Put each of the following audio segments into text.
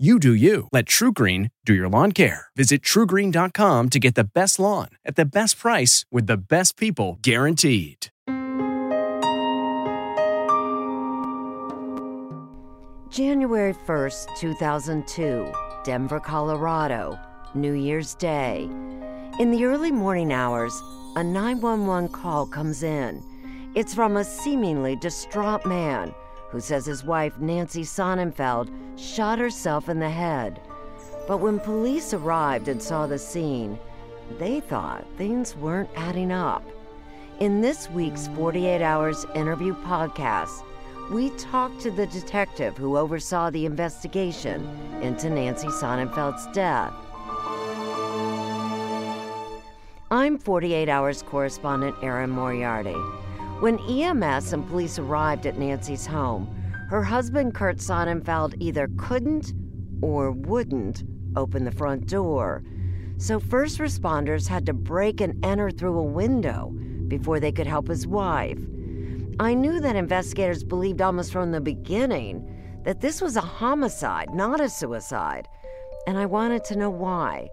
You do you. Let TruGreen do your lawn care. Visit trugreen.com to get the best lawn at the best price with the best people guaranteed. January 1st, 2002, Denver, Colorado, New Year's Day. In the early morning hours, a 911 call comes in. It's from a seemingly distraught man who says his wife, Nancy Sonnenfeld, shot herself in the head. But when police arrived and saw the scene, they thought things weren't adding up. In this week's 48 Hours interview podcast, we talked to the detective who oversaw the investigation into Nancy Sonnenfeld's death. I'm 48 Hours correspondent Erin Moriarty. When EMS and police arrived at Nancy's home, her husband Kurt Sonnenfeld either couldn't or wouldn't open the front door. So first responders had to break and enter through a window before they could help his wife. I knew that investigators believed almost from the beginning that this was a homicide, not a suicide, and I wanted to know why.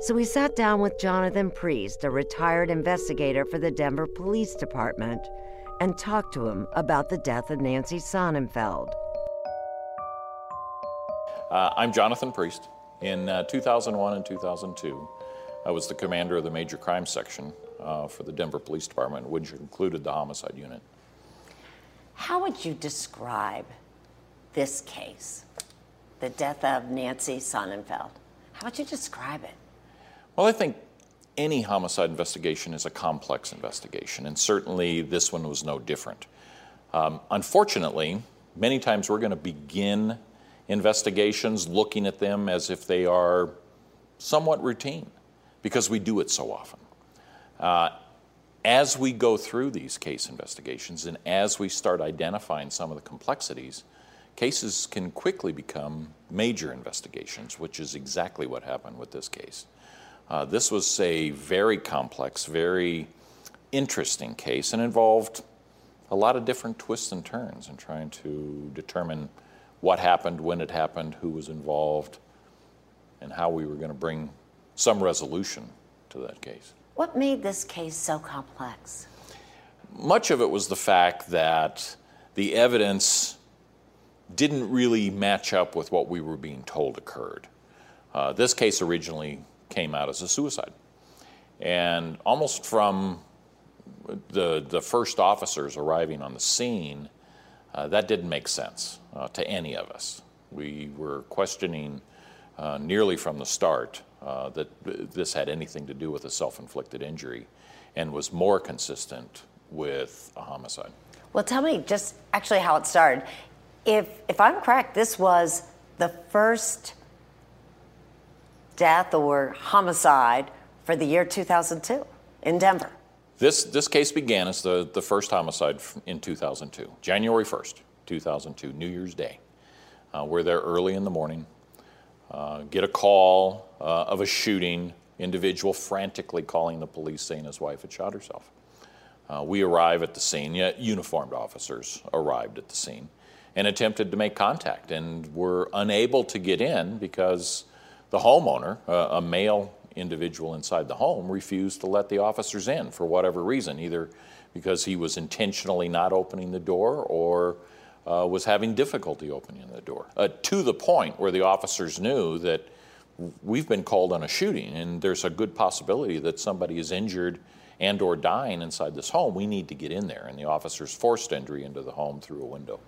So we sat down with Jonathan Priest, a retired investigator for the Denver Police Department, and talked to him about the death of Nancy Sonnenfeld. Uh, I'm Jonathan Priest. In uh, 2001 and 2002, I was the commander of the Major Crime Section uh, for the Denver Police Department, which included the homicide unit. How would you describe this case, the death of Nancy Sonnenfeld? How would you describe it? Well, I think any homicide investigation is a complex investigation, and certainly this one was no different. Um, unfortunately, many times we're going to begin investigations looking at them as if they are somewhat routine because we do it so often. Uh, as we go through these case investigations and as we start identifying some of the complexities, cases can quickly become major investigations, which is exactly what happened with this case. Uh, this was a very complex, very interesting case and involved a lot of different twists and turns in trying to determine what happened, when it happened, who was involved, and how we were going to bring some resolution to that case. What made this case so complex? Much of it was the fact that the evidence didn't really match up with what we were being told occurred. Uh, this case originally came out as a suicide. And almost from the, the first officers arriving on the scene, uh, that didn't make sense uh, to any of us. We were questioning uh, nearly from the start uh, that this had anything to do with a self inflicted injury and was more consistent with a homicide. Well, tell me just actually how it started. If, if I'm correct, this was the first death or homicide for the year 2002 in Denver. This, this case began as the, the first homicide in 2002, January 1st, 2002, New Year's Day. Uh, we're there early in the morning, uh, get a call uh, of a shooting, individual frantically calling the police saying his wife had shot herself. Uh, we arrive at the scene, yet uniformed officers arrived at the scene and attempted to make contact and were unable to get in because the homeowner, uh, a male individual inside the home, refused to let the officers in for whatever reason, either because he was intentionally not opening the door or uh, was having difficulty opening the door. Uh, to the point where the officers knew that we've been called on a shooting and there's a good possibility that somebody is injured and or dying inside this home we need to get in there and the officers forced entry into the home through a window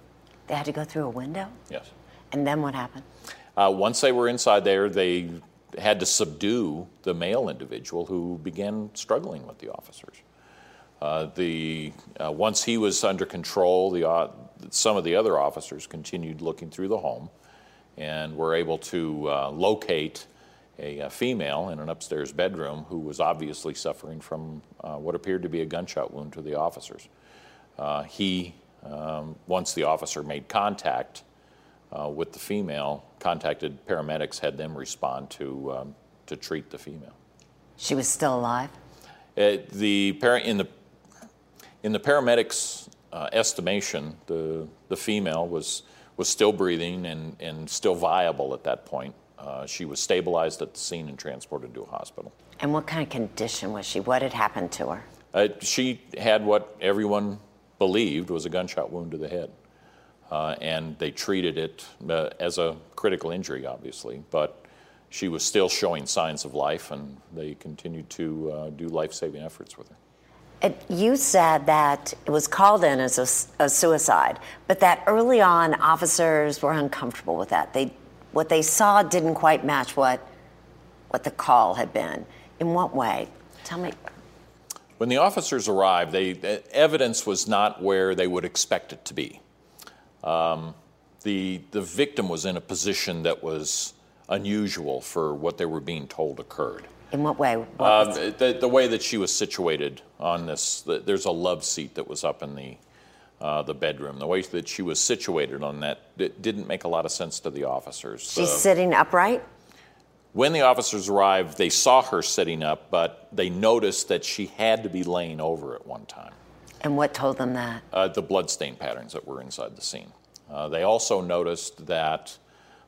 they had to go through a window? Yes. And then what happened? Uh, once they were inside there, they had to subdue the male individual who began struggling with the officers. Uh, the, uh, once he was under control, the, uh, some of the other officers continued looking through the home and were able to uh, locate a, a, female in an upstairs bedroom who was obviously suffering from uh, what appeared to be a gunshot wound to the officers. he um, once the officer made contact uh, with the female, contacted paramedics, had them respond to, um, to treat the female. She was still alive? Uh, the par- in, the, in the paramedics' uh, estimation, the, the female was, was still breathing and, and still viable at that point. Uh, she was stabilized at the scene and transported to a hospital. And what kind of condition was she? What had happened to her? Uh, she had what everyone believed was a gunshot wound to the head. Uh, and they treated it uh, as a critical injury, obviously, but she was still showing signs of life, and they continued to uh, do life saving efforts with her. And you said that it was called in as a, a, suicide, but that early on officers were uncomfortable with that. They, what they saw didn't quite match what, what the call had been. In what way? Tell me. When the officers arrived, they, evidence was not where they would expect it to be. Um, the, the victim was in a position that was unusual for what they were being told occurred. In what way? What um, the, the, way that she was situated on this, the, there's a love seat that was up in the, uh, the bedroom. The way that she was situated on that it didn't make a lot of sense to the officers. She's sitting upright? When the officers arrived, they saw her sitting up, but they noticed that she had to be laying over at one time. And what told them that? Uh, the bloodstain patterns that were inside the scene. Uh, they also noticed that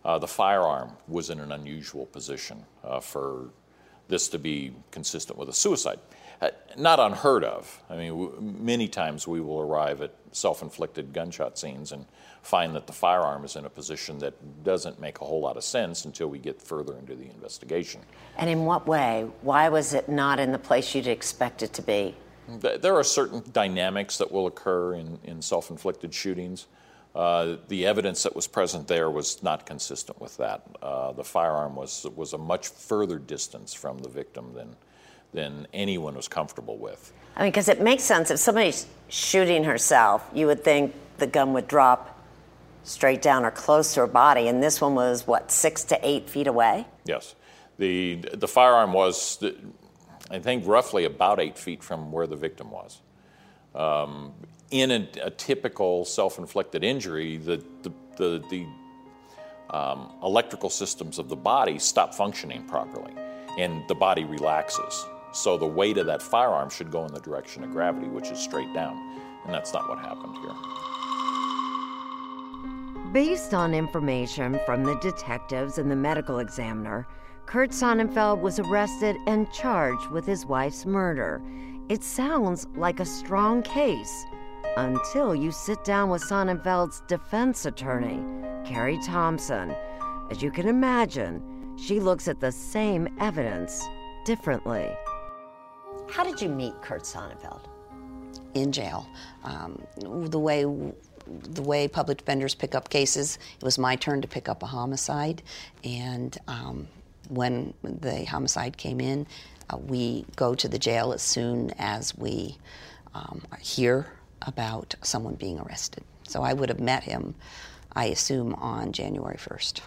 uh, the firearm was in an unusual position uh, for this to be consistent with a suicide. Uh, not unheard of. I mean, w- many times we will arrive at self inflicted gunshot scenes and find that the firearm is in a position that doesn't make a whole lot of sense until we get further into the investigation. And in what way? Why was it not in the place you'd expect it to be? There are certain dynamics that will occur in, in self inflicted shootings. Uh, the evidence that was present there was not consistent with that. Uh, the firearm was, was a much further distance from the victim than, than anyone was comfortable with. I mean, because it makes sense. If somebody's shooting herself, you would think the gun would drop straight down or close to her body, and this one was what six to eight feet away. Yes, the the firearm was, I think, roughly about eight feet from where the victim was. Um, in a, a, typical self-inflicted injury, the the the, the um, electrical systems of the body stop functioning properly, and the body relaxes. So the weight of that firearm should go in the direction of gravity, which is straight down, and that's not what happened here. Based on information from the detectives and the medical examiner, Kurt Sonnenfeld was arrested and charged with his wife's murder. It sounds like a strong case until you sit down with Sonnenfeld's defense attorney, Carrie Thompson. As you can imagine, she looks at the same evidence differently. How did you meet Kurt Sonnenfeld? In jail. Um, the way the way public defenders pick up cases, it was my turn to pick up a homicide. And um, when the homicide came in, uh, we go to the jail as soon as we um, hear about someone being arrested. So I would have met him, I assume, on January 1st.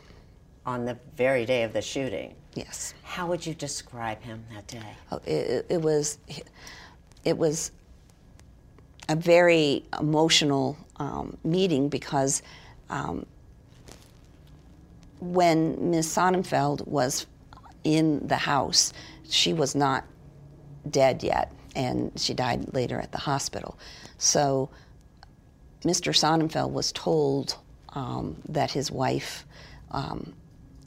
On the very day of the shooting? Yes. How would you describe him that day? Oh, it, it was it was a very emotional um, meeting because um, when Ms. Sonnenfeld was in the house, she was not dead yet, and she died later at the hospital. So Mr. Sonnenfeld was told um, that his wife um,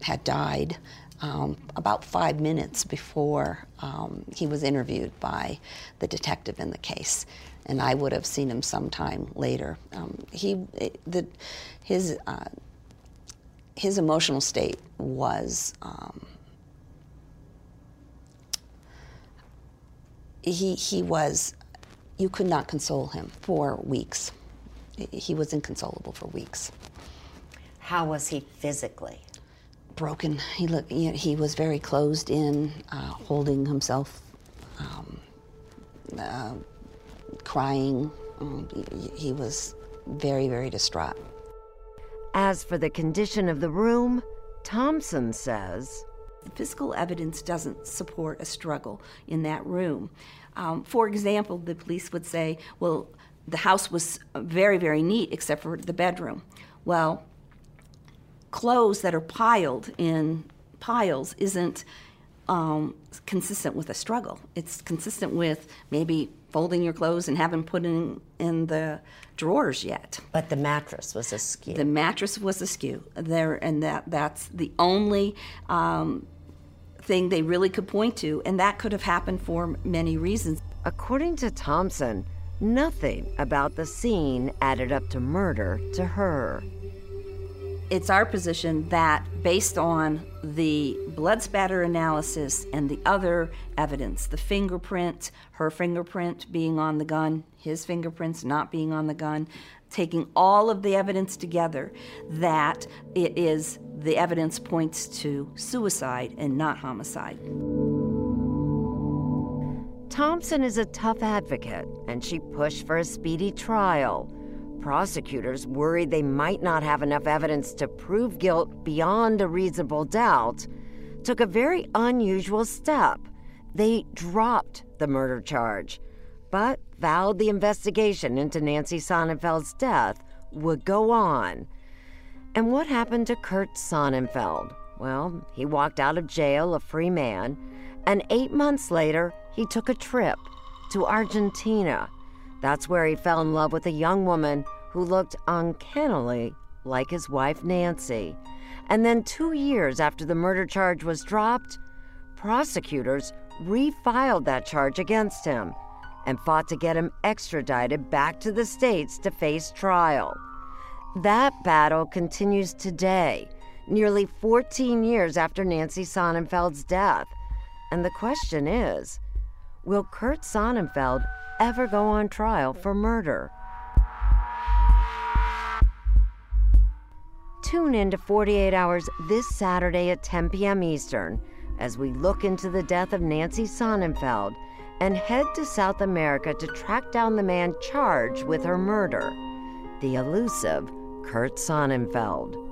had died um, about five minutes before um, he was interviewed by the detective in the case. And I would have seen him sometime later. Um, he, the, his, uh, his emotional state was um, he, he was, you could not console him for weeks. He was inconsolable for weeks. How was he physically? Broken. He looked. He was very closed in, uh, holding himself, um, uh, crying. Um, he, he was very, very distraught. As for the condition of the room, Thompson says the physical evidence doesn't support a struggle in that room. Um, for example, the police would say, well, the house was very, very neat except for the bedroom. Well, clothes that are piled in piles isn't um, consistent with a struggle. It's consistent with maybe folding your clothes and haven't put in in the drawers yet. But the mattress was askew. The mattress was askew. There, and that that's the only um, thing they really could point to, and that could have happened for many reasons. According to Thompson, nothing about the scene added up to murder to her it's our position that based on the blood spatter analysis and the other evidence, the fingerprint, her fingerprint being on the gun, his fingerprints not being on the gun, taking all of the evidence together, that it is the evidence points to suicide and not homicide. Thompson is a tough advocate, and she pushed for a speedy trial. Prosecutors, worried they might not have enough evidence to prove guilt beyond a reasonable doubt, took a very unusual step. They dropped the murder charge, but vowed the investigation into Nancy Sonnenfeld's death would go on. And what happened to Kurt Sonnenfeld? Well, he walked out of jail a free man, and eight months later, he took a trip to Argentina that's where he fell in love with a young woman who looked uncannily like his wife Nancy. And then, two years after the murder charge was dropped, prosecutors refiled that charge against him and fought to get him extradited back to the States to face trial. That battle continues today, nearly 14 years after Nancy Sonnenfeld's death. And the question is will Kurt Sonnenfeld ever go on trial for murder. Tune in to 48 Hours this Saturday at 10 p.m. Eastern as we look into the death of Nancy Sonnenfeld and head to South America to track down the man charged with her murder, the elusive Kurt Sonnenfeld.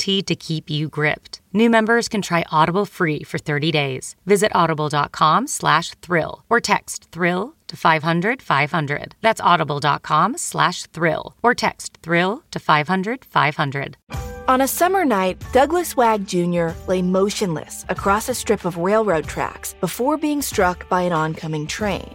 guaranteed to keep you gripped. New members can try Audible free for 30 days. Visit audible.com slash thrill or text thrill to 500 500. That's audible.com slash thrill or text thrill to 500 500. On a summer night, Douglas Wag Jr. lay motionless across a strip of railroad tracks before being struck by an oncoming train.